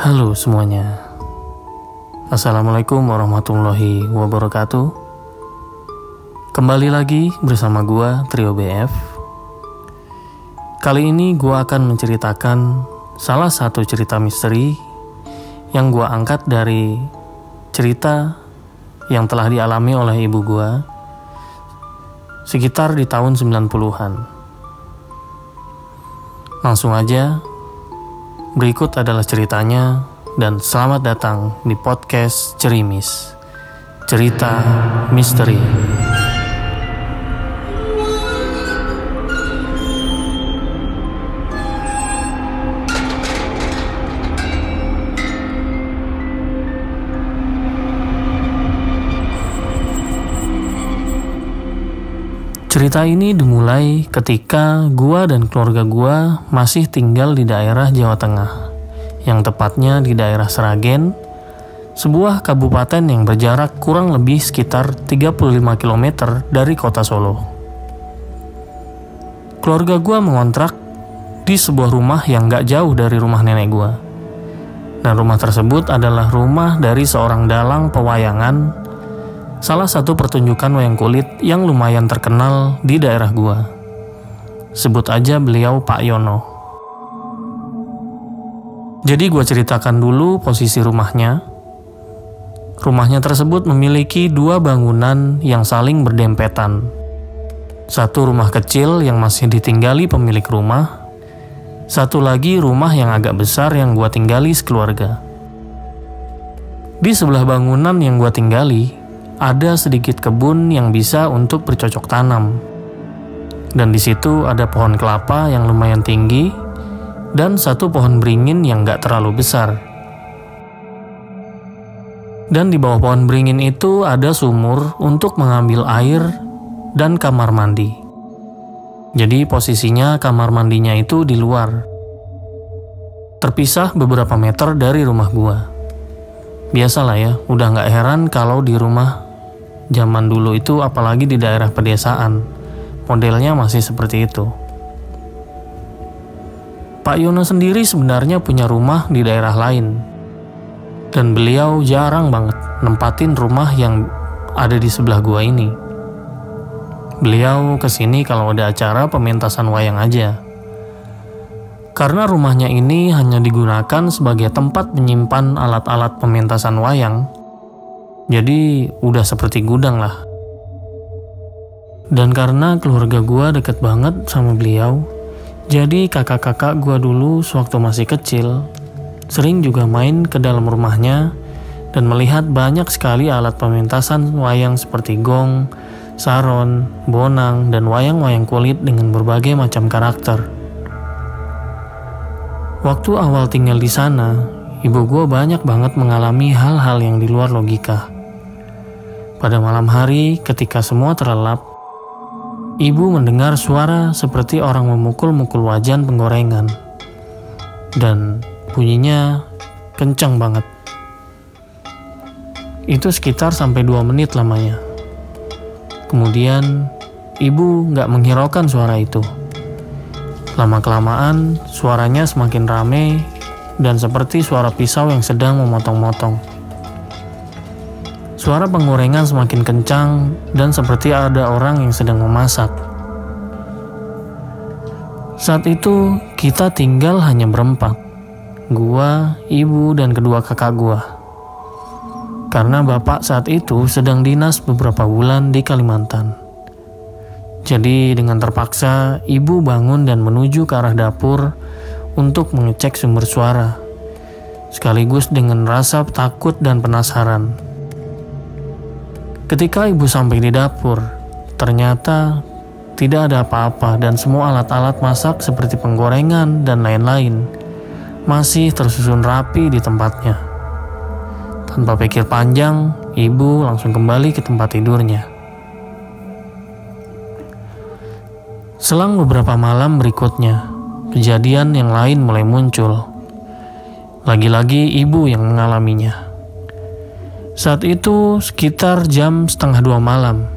Halo semuanya. Assalamualaikum warahmatullahi wabarakatuh. Kembali lagi bersama gua Trio BF Kali ini gua akan menceritakan salah satu cerita misteri yang gua angkat dari cerita yang telah dialami oleh ibu gua sekitar di tahun 90-an. Langsung aja Berikut adalah ceritanya dan selamat datang di podcast Cerimis. Cerita misteri. Cerita ini dimulai ketika gua dan keluarga gua masih tinggal di daerah Jawa Tengah, yang tepatnya di daerah Seragen, sebuah kabupaten yang berjarak kurang lebih sekitar 35 km dari kota Solo. Keluarga gua mengontrak di sebuah rumah yang gak jauh dari rumah nenek gua. Dan rumah tersebut adalah rumah dari seorang dalang pewayangan salah satu pertunjukan wayang kulit yang lumayan terkenal di daerah gua. Sebut aja beliau Pak Yono. Jadi gua ceritakan dulu posisi rumahnya. Rumahnya tersebut memiliki dua bangunan yang saling berdempetan. Satu rumah kecil yang masih ditinggali pemilik rumah, satu lagi rumah yang agak besar yang gua tinggali sekeluarga. Di sebelah bangunan yang gua tinggali, ada sedikit kebun yang bisa untuk bercocok tanam. Dan di situ ada pohon kelapa yang lumayan tinggi dan satu pohon beringin yang gak terlalu besar. Dan di bawah pohon beringin itu ada sumur untuk mengambil air dan kamar mandi. Jadi posisinya kamar mandinya itu di luar. Terpisah beberapa meter dari rumah gua. Biasalah ya, udah gak heran kalau di rumah zaman dulu itu apalagi di daerah pedesaan. Modelnya masih seperti itu. Pak Yono sendiri sebenarnya punya rumah di daerah lain. Dan beliau jarang banget nempatin rumah yang ada di sebelah gua ini. Beliau ke sini kalau ada acara pementasan wayang aja. Karena rumahnya ini hanya digunakan sebagai tempat menyimpan alat-alat pementasan wayang jadi udah seperti gudang lah. Dan karena keluarga gue deket banget sama beliau, jadi kakak-kakak gue dulu sewaktu masih kecil, sering juga main ke dalam rumahnya dan melihat banyak sekali alat pementasan wayang seperti gong, saron, bonang, dan wayang-wayang kulit dengan berbagai macam karakter. Waktu awal tinggal di sana, ibu gue banyak banget mengalami hal-hal yang di luar logika. Pada malam hari, ketika semua terlelap, ibu mendengar suara seperti orang memukul-mukul wajan penggorengan. Dan bunyinya kencang banget. Itu sekitar sampai dua menit lamanya. Kemudian, ibu nggak menghiraukan suara itu. Lama-kelamaan, suaranya semakin rame dan seperti suara pisau yang sedang memotong-motong. Suara penggorengan semakin kencang dan seperti ada orang yang sedang memasak. Saat itu kita tinggal hanya berempat. Gua, ibu, dan kedua kakak gua. Karena bapak saat itu sedang dinas beberapa bulan di Kalimantan. Jadi dengan terpaksa ibu bangun dan menuju ke arah dapur untuk mengecek sumber suara. Sekaligus dengan rasa takut dan penasaran Ketika ibu sampai di dapur, ternyata tidak ada apa-apa dan semua alat-alat masak seperti penggorengan dan lain-lain masih tersusun rapi di tempatnya. Tanpa pikir panjang, ibu langsung kembali ke tempat tidurnya. Selang beberapa malam berikutnya, kejadian yang lain mulai muncul. Lagi-lagi ibu yang mengalaminya. Saat itu sekitar jam setengah dua malam.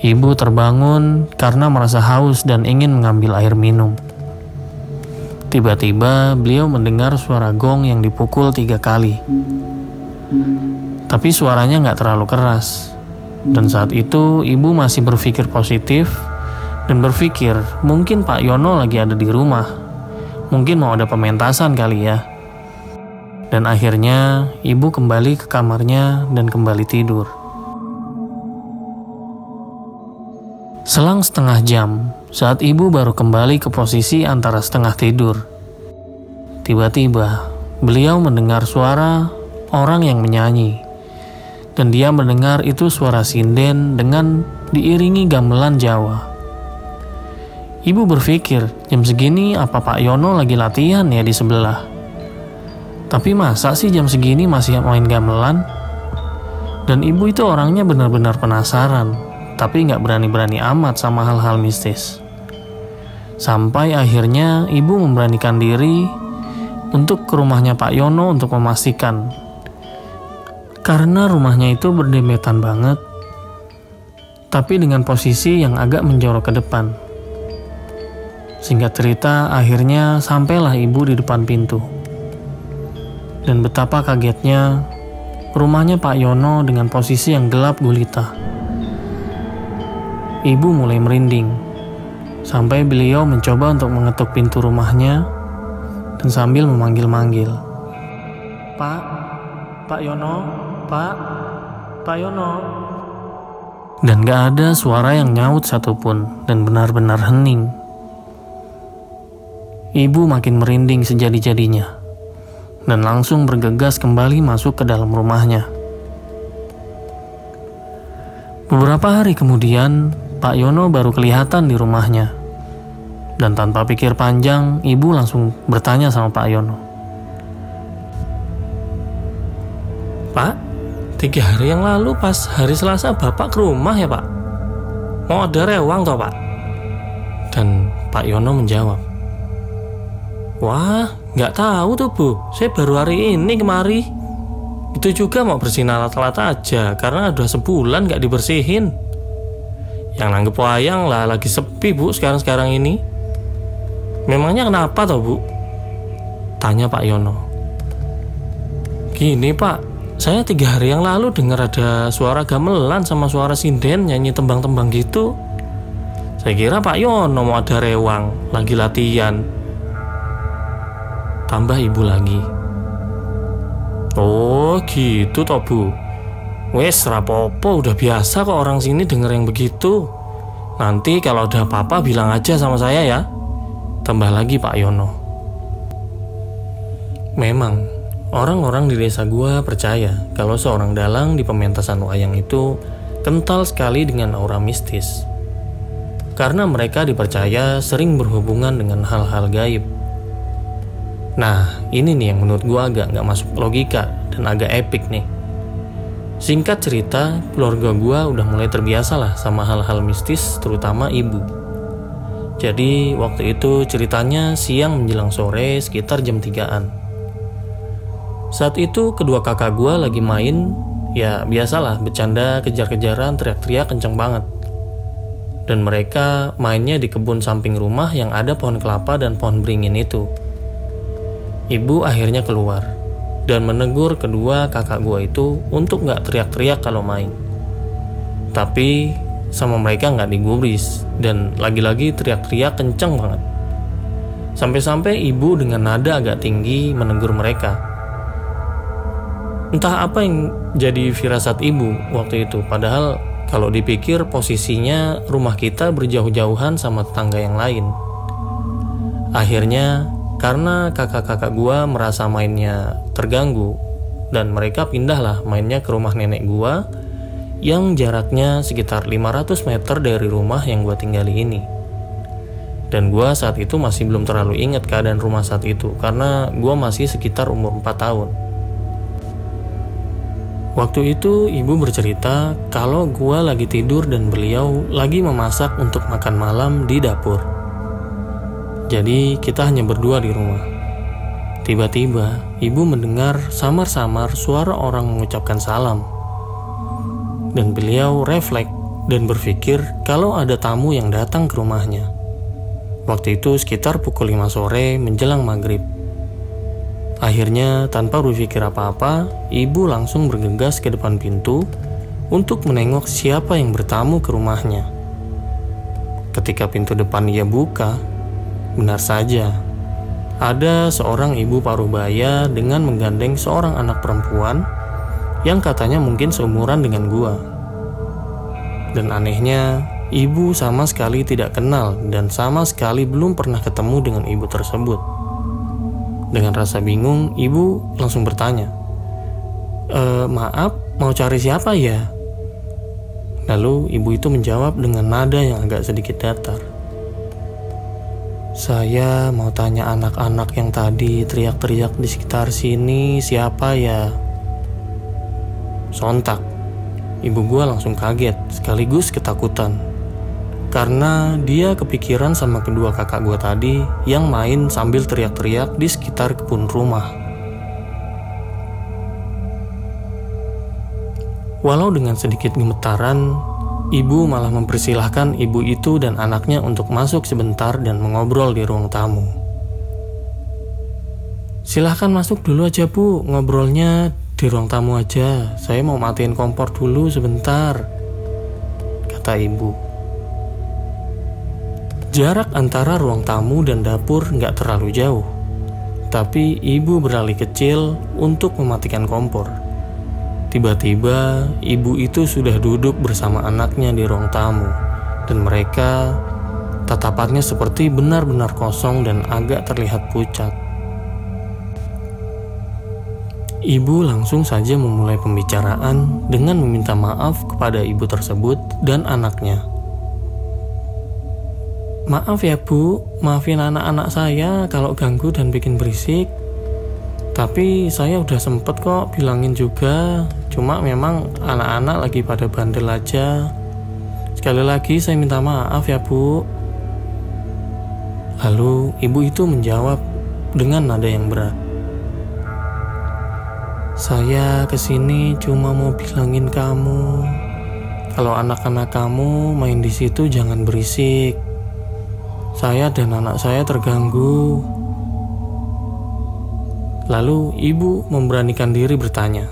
Ibu terbangun karena merasa haus dan ingin mengambil air minum. Tiba-tiba beliau mendengar suara gong yang dipukul tiga kali. Tapi suaranya nggak terlalu keras. Dan saat itu ibu masih berpikir positif dan berpikir mungkin Pak Yono lagi ada di rumah. Mungkin mau ada pementasan kali ya. Dan akhirnya ibu kembali ke kamarnya dan kembali tidur. Selang setengah jam, saat ibu baru kembali ke posisi antara setengah tidur. Tiba-tiba, beliau mendengar suara orang yang menyanyi. Dan dia mendengar itu suara sinden dengan diiringi gamelan Jawa. Ibu berpikir, jam segini apa Pak Yono lagi latihan ya di sebelah? Tapi masa sih jam segini masih main gamelan? Dan ibu itu orangnya benar-benar penasaran, tapi nggak berani-berani amat sama hal-hal mistis. Sampai akhirnya ibu memberanikan diri untuk ke rumahnya Pak Yono untuk memastikan. Karena rumahnya itu berdempetan banget, tapi dengan posisi yang agak menjorok ke depan. Singkat cerita, akhirnya sampailah ibu di depan pintu. Dan betapa kagetnya rumahnya Pak Yono dengan posisi yang gelap gulita. Ibu mulai merinding sampai beliau mencoba untuk mengetuk pintu rumahnya dan sambil memanggil-manggil. Pak, Pak Yono, Pak, Pak Yono. Dan gak ada suara yang nyaut satupun dan benar-benar hening. Ibu makin merinding sejadi-jadinya dan langsung bergegas kembali masuk ke dalam rumahnya. Beberapa hari kemudian, Pak Yono baru kelihatan di rumahnya. Dan tanpa pikir panjang, ibu langsung bertanya sama Pak Yono. Pak, tiga hari yang lalu pas hari Selasa Bapak ke rumah ya Pak? Mau ada rewang toh Pak? Dan Pak Yono menjawab, Wah, nggak tahu tuh Bu, saya baru hari ini kemari. Itu juga mau bersihin alat-alat aja, karena udah sebulan nggak dibersihin. Yang nanggep wayang lah lagi sepi bu sekarang-sekarang ini. Memangnya kenapa toh bu? Tanya Pak Yono. Gini pak, saya tiga hari yang lalu dengar ada suara gamelan sama suara sinden nyanyi tembang-tembang gitu. Saya kira Pak Yono mau ada rewang, lagi latihan. Tambah ibu lagi. Oh gitu toh bu. Wes rapopo udah biasa kok orang sini denger yang begitu. Nanti kalau ada apa-apa bilang aja sama saya ya. Tambah lagi Pak Yono. Memang, orang-orang di desa gua percaya kalau seorang dalang di pementasan wayang itu kental sekali dengan aura mistis. Karena mereka dipercaya sering berhubungan dengan hal-hal gaib. Nah, ini nih yang menurut gua agak nggak masuk logika dan agak epic nih. Singkat cerita, keluarga gue udah mulai terbiasa lah sama hal-hal mistis, terutama ibu. Jadi waktu itu ceritanya siang menjelang sore sekitar jam 3an. Saat itu kedua kakak gue lagi main, ya biasalah bercanda kejar-kejaran teriak-teriak kenceng banget. Dan mereka mainnya di kebun samping rumah yang ada pohon kelapa dan pohon beringin itu. Ibu akhirnya keluar dan menegur kedua kakak gue itu untuk nggak teriak-teriak kalau main. Tapi sama mereka nggak digubris dan lagi-lagi teriak-teriak kenceng banget. Sampai-sampai ibu dengan nada agak tinggi menegur mereka. Entah apa yang jadi firasat ibu waktu itu, padahal kalau dipikir posisinya rumah kita berjauh-jauhan sama tetangga yang lain. Akhirnya karena kakak-kakak gua merasa mainnya terganggu dan mereka pindahlah mainnya ke rumah nenek gua yang jaraknya sekitar 500 meter dari rumah yang gua tinggali ini. Dan gua saat itu masih belum terlalu ingat keadaan rumah saat itu karena gua masih sekitar umur 4 tahun. Waktu itu ibu bercerita kalau gua lagi tidur dan beliau lagi memasak untuk makan malam di dapur. Jadi kita hanya berdua di rumah. Tiba-tiba, ibu mendengar samar-samar suara orang mengucapkan salam. Dan beliau refleks dan berpikir kalau ada tamu yang datang ke rumahnya. Waktu itu sekitar pukul 5 sore menjelang maghrib. Akhirnya, tanpa berpikir apa-apa, ibu langsung bergegas ke depan pintu untuk menengok siapa yang bertamu ke rumahnya. Ketika pintu depan ia buka, benar saja, ada seorang ibu paruh baya dengan menggandeng seorang anak perempuan yang katanya mungkin seumuran dengan gua. Dan anehnya, Ibu sama sekali tidak kenal dan sama sekali belum pernah ketemu dengan ibu tersebut. Dengan rasa bingung, ibu langsung bertanya, e, "Maaf, mau cari siapa ya?" Lalu ibu itu menjawab dengan nada yang agak sedikit datar. Saya mau tanya anak-anak yang tadi teriak-teriak di sekitar sini siapa ya? Sontak, ibu gua langsung kaget sekaligus ketakutan karena dia kepikiran sama kedua kakak gue tadi yang main sambil teriak-teriak di sekitar kebun rumah. Walau dengan sedikit gemetaran, ibu malah mempersilahkan ibu itu dan anaknya untuk masuk sebentar dan mengobrol di ruang tamu. Silahkan masuk dulu aja bu, ngobrolnya di ruang tamu aja. Saya mau matiin kompor dulu sebentar, kata ibu. Jarak antara ruang tamu dan dapur nggak terlalu jauh, tapi ibu beralih kecil untuk mematikan kompor. Tiba-tiba, ibu itu sudah duduk bersama anaknya di ruang tamu, dan mereka tatapannya seperti benar-benar kosong dan agak terlihat pucat. Ibu langsung saja memulai pembicaraan dengan meminta maaf kepada ibu tersebut dan anaknya Maaf ya bu, maafin anak-anak saya kalau ganggu dan bikin berisik. Tapi saya udah sempet kok bilangin juga, cuma memang anak-anak lagi pada bandel aja. Sekali lagi saya minta maaf ya bu. Lalu ibu itu menjawab dengan nada yang berat. Saya ke sini cuma mau bilangin kamu, kalau anak-anak kamu main di situ jangan berisik. Saya dan anak saya terganggu. Lalu ibu memberanikan diri bertanya,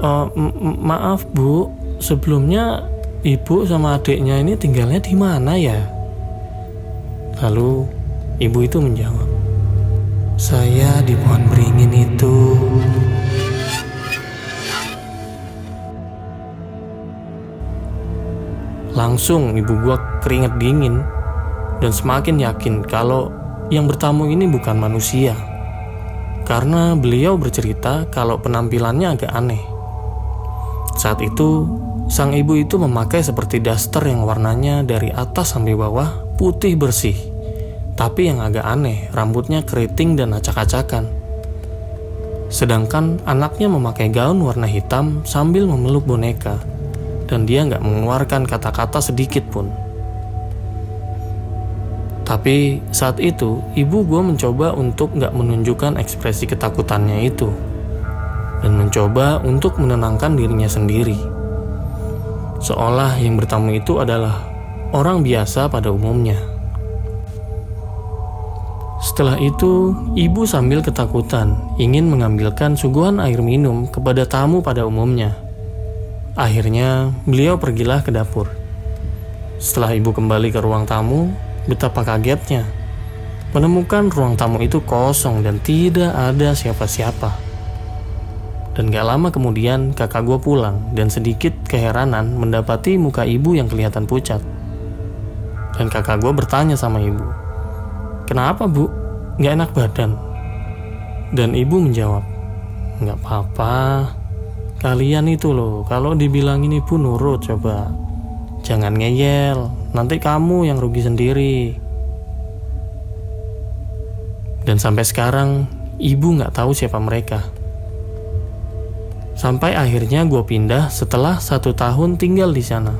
oh, "Maaf, Bu, sebelumnya ibu sama adiknya ini tinggalnya di mana ya?" Lalu ibu itu menjawab, "Saya di pohon beringin itu." Langsung ibu gua keringet dingin dan semakin yakin kalau yang bertamu ini bukan manusia. Karena beliau bercerita kalau penampilannya agak aneh. Saat itu, sang ibu itu memakai seperti daster yang warnanya dari atas sampai bawah putih bersih. Tapi yang agak aneh, rambutnya keriting dan acak-acakan. Sedangkan anaknya memakai gaun warna hitam sambil memeluk boneka. Dan dia nggak mengeluarkan kata-kata sedikit pun. Tapi saat itu, ibu gue mencoba untuk gak menunjukkan ekspresi ketakutannya itu. Dan mencoba untuk menenangkan dirinya sendiri. Seolah yang bertamu itu adalah orang biasa pada umumnya. Setelah itu, ibu sambil ketakutan ingin mengambilkan suguhan air minum kepada tamu pada umumnya. Akhirnya, beliau pergilah ke dapur. Setelah ibu kembali ke ruang tamu, Betapa kagetnya menemukan ruang tamu itu kosong dan tidak ada siapa-siapa. Dan gak lama kemudian kakak gue pulang dan sedikit keheranan mendapati muka ibu yang kelihatan pucat. Dan kakak gue bertanya sama ibu, Kenapa bu? Gak enak badan? Dan ibu menjawab, Gak apa-apa, kalian itu loh, kalau dibilangin ibu nurut coba. Jangan ngeyel, nanti kamu yang rugi sendiri. Dan sampai sekarang, ibu nggak tahu siapa mereka. Sampai akhirnya gue pindah setelah satu tahun tinggal di sana.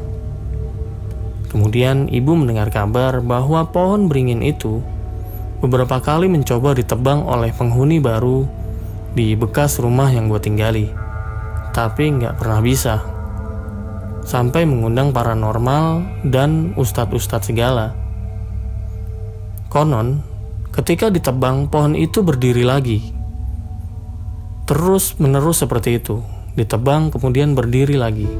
Kemudian ibu mendengar kabar bahwa pohon beringin itu beberapa kali mencoba ditebang oleh penghuni baru di bekas rumah yang gue tinggali. Tapi nggak pernah bisa sampai mengundang paranormal dan ustadz-ustadz segala. Konon, ketika ditebang, pohon itu berdiri lagi. Terus menerus seperti itu, ditebang kemudian berdiri lagi.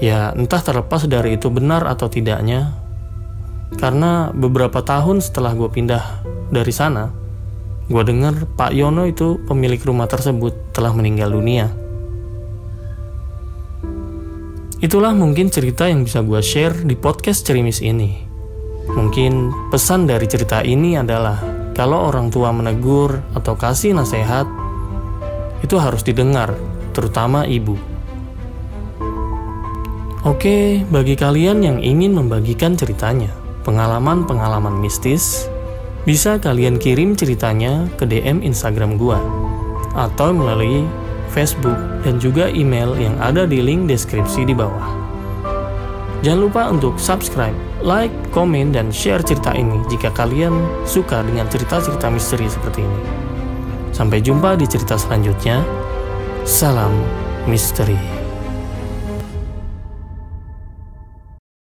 Ya, entah terlepas dari itu benar atau tidaknya, karena beberapa tahun setelah gue pindah dari sana, gue dengar Pak Yono itu pemilik rumah tersebut telah meninggal dunia. Itulah mungkin cerita yang bisa gue share di podcast Cerimis ini. Mungkin pesan dari cerita ini adalah kalau orang tua menegur atau kasih nasihat, itu harus didengar, terutama ibu. Oke, bagi kalian yang ingin membagikan ceritanya, pengalaman-pengalaman mistis, bisa kalian kirim ceritanya ke DM Instagram gua atau melalui Facebook, dan juga email yang ada di link deskripsi di bawah. Jangan lupa untuk subscribe, like, komen, dan share cerita ini jika kalian suka dengan cerita-cerita misteri seperti ini. Sampai jumpa di cerita selanjutnya. Salam misteri.